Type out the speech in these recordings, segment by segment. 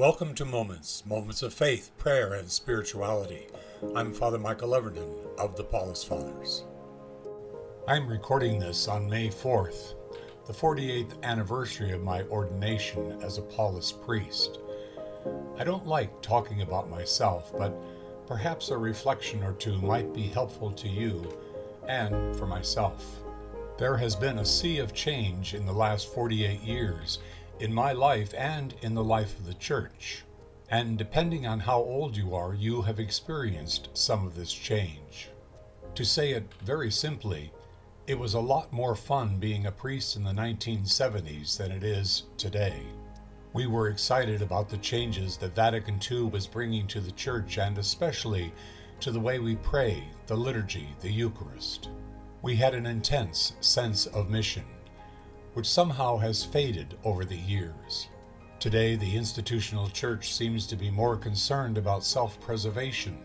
Welcome to Moments, Moments of Faith, Prayer, and Spirituality. I'm Father Michael Evernden of the Paulist Fathers. I'm recording this on May 4th, the 48th anniversary of my ordination as a Paulist priest. I don't like talking about myself, but perhaps a reflection or two might be helpful to you and for myself. There has been a sea of change in the last 48 years in my life and in the life of the church. And depending on how old you are, you have experienced some of this change. To say it very simply, it was a lot more fun being a priest in the 1970s than it is today. We were excited about the changes that Vatican II was bringing to the church and especially to the way we pray, the liturgy, the Eucharist we had an intense sense of mission, which somehow has faded over the years. Today, the institutional church seems to be more concerned about self preservation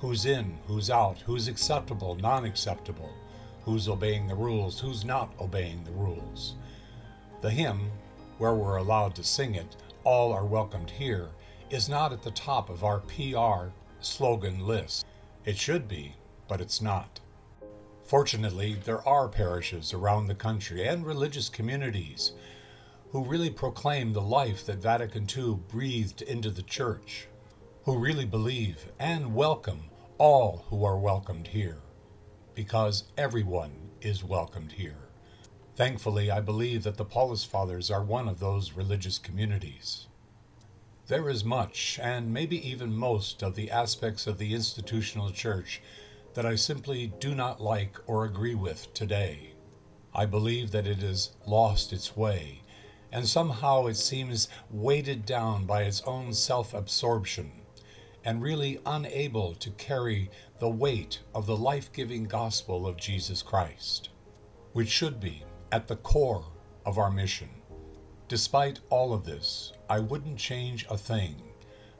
who's in, who's out, who's acceptable, non acceptable, who's obeying the rules, who's not obeying the rules. The hymn, where we're allowed to sing it, All Are Welcomed Here, is not at the top of our PR slogan list. It should be, but it's not. Fortunately, there are parishes around the country and religious communities who really proclaim the life that Vatican II breathed into the Church, who really believe and welcome all who are welcomed here, because everyone is welcomed here. Thankfully, I believe that the Paulist Fathers are one of those religious communities. There is much, and maybe even most, of the aspects of the institutional church that I simply do not like or agree with today. I believe that it has lost its way, and somehow it seems weighted down by its own self absorption, and really unable to carry the weight of the life giving gospel of Jesus Christ, which should be at the core of our mission. Despite all of this, I wouldn't change a thing,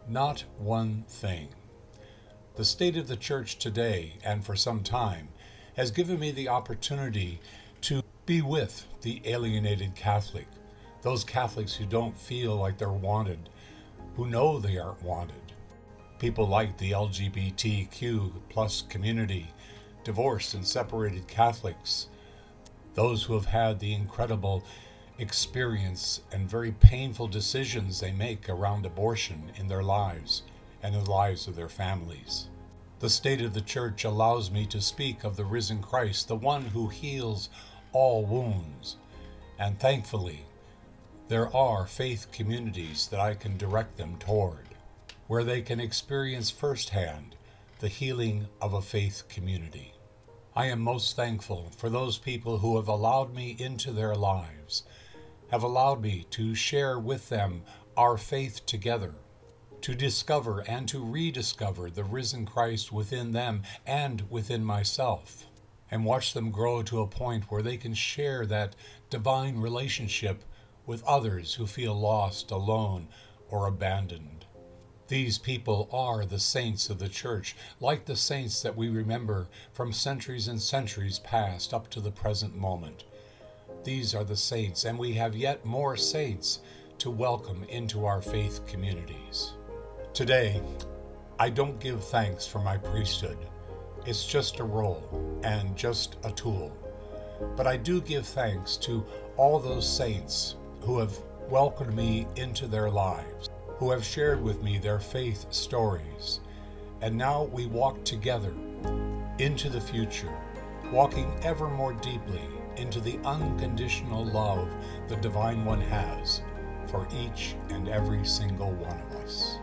not one thing. The state of the church today, and for some time, has given me the opportunity to be with the alienated Catholic, those Catholics who don't feel like they're wanted, who know they aren't wanted. People like the LGBTQ plus community, divorced and separated Catholics, those who have had the incredible experience and very painful decisions they make around abortion in their lives and the lives of their families. The state of the church allows me to speak of the risen Christ, the one who heals all wounds. And thankfully, there are faith communities that I can direct them toward, where they can experience firsthand the healing of a faith community. I am most thankful for those people who have allowed me into their lives, have allowed me to share with them our faith together to discover and to rediscover the risen Christ within them and within myself, and watch them grow to a point where they can share that divine relationship with others who feel lost, alone, or abandoned. These people are the saints of the church, like the saints that we remember from centuries and centuries past up to the present moment. These are the saints, and we have yet more saints to welcome into our faith communities. Today, I don't give thanks for my priesthood. It's just a role and just a tool. But I do give thanks to all those saints who have welcomed me into their lives, who have shared with me their faith stories. And now we walk together into the future, walking ever more deeply into the unconditional love the Divine One has for each and every single one of us.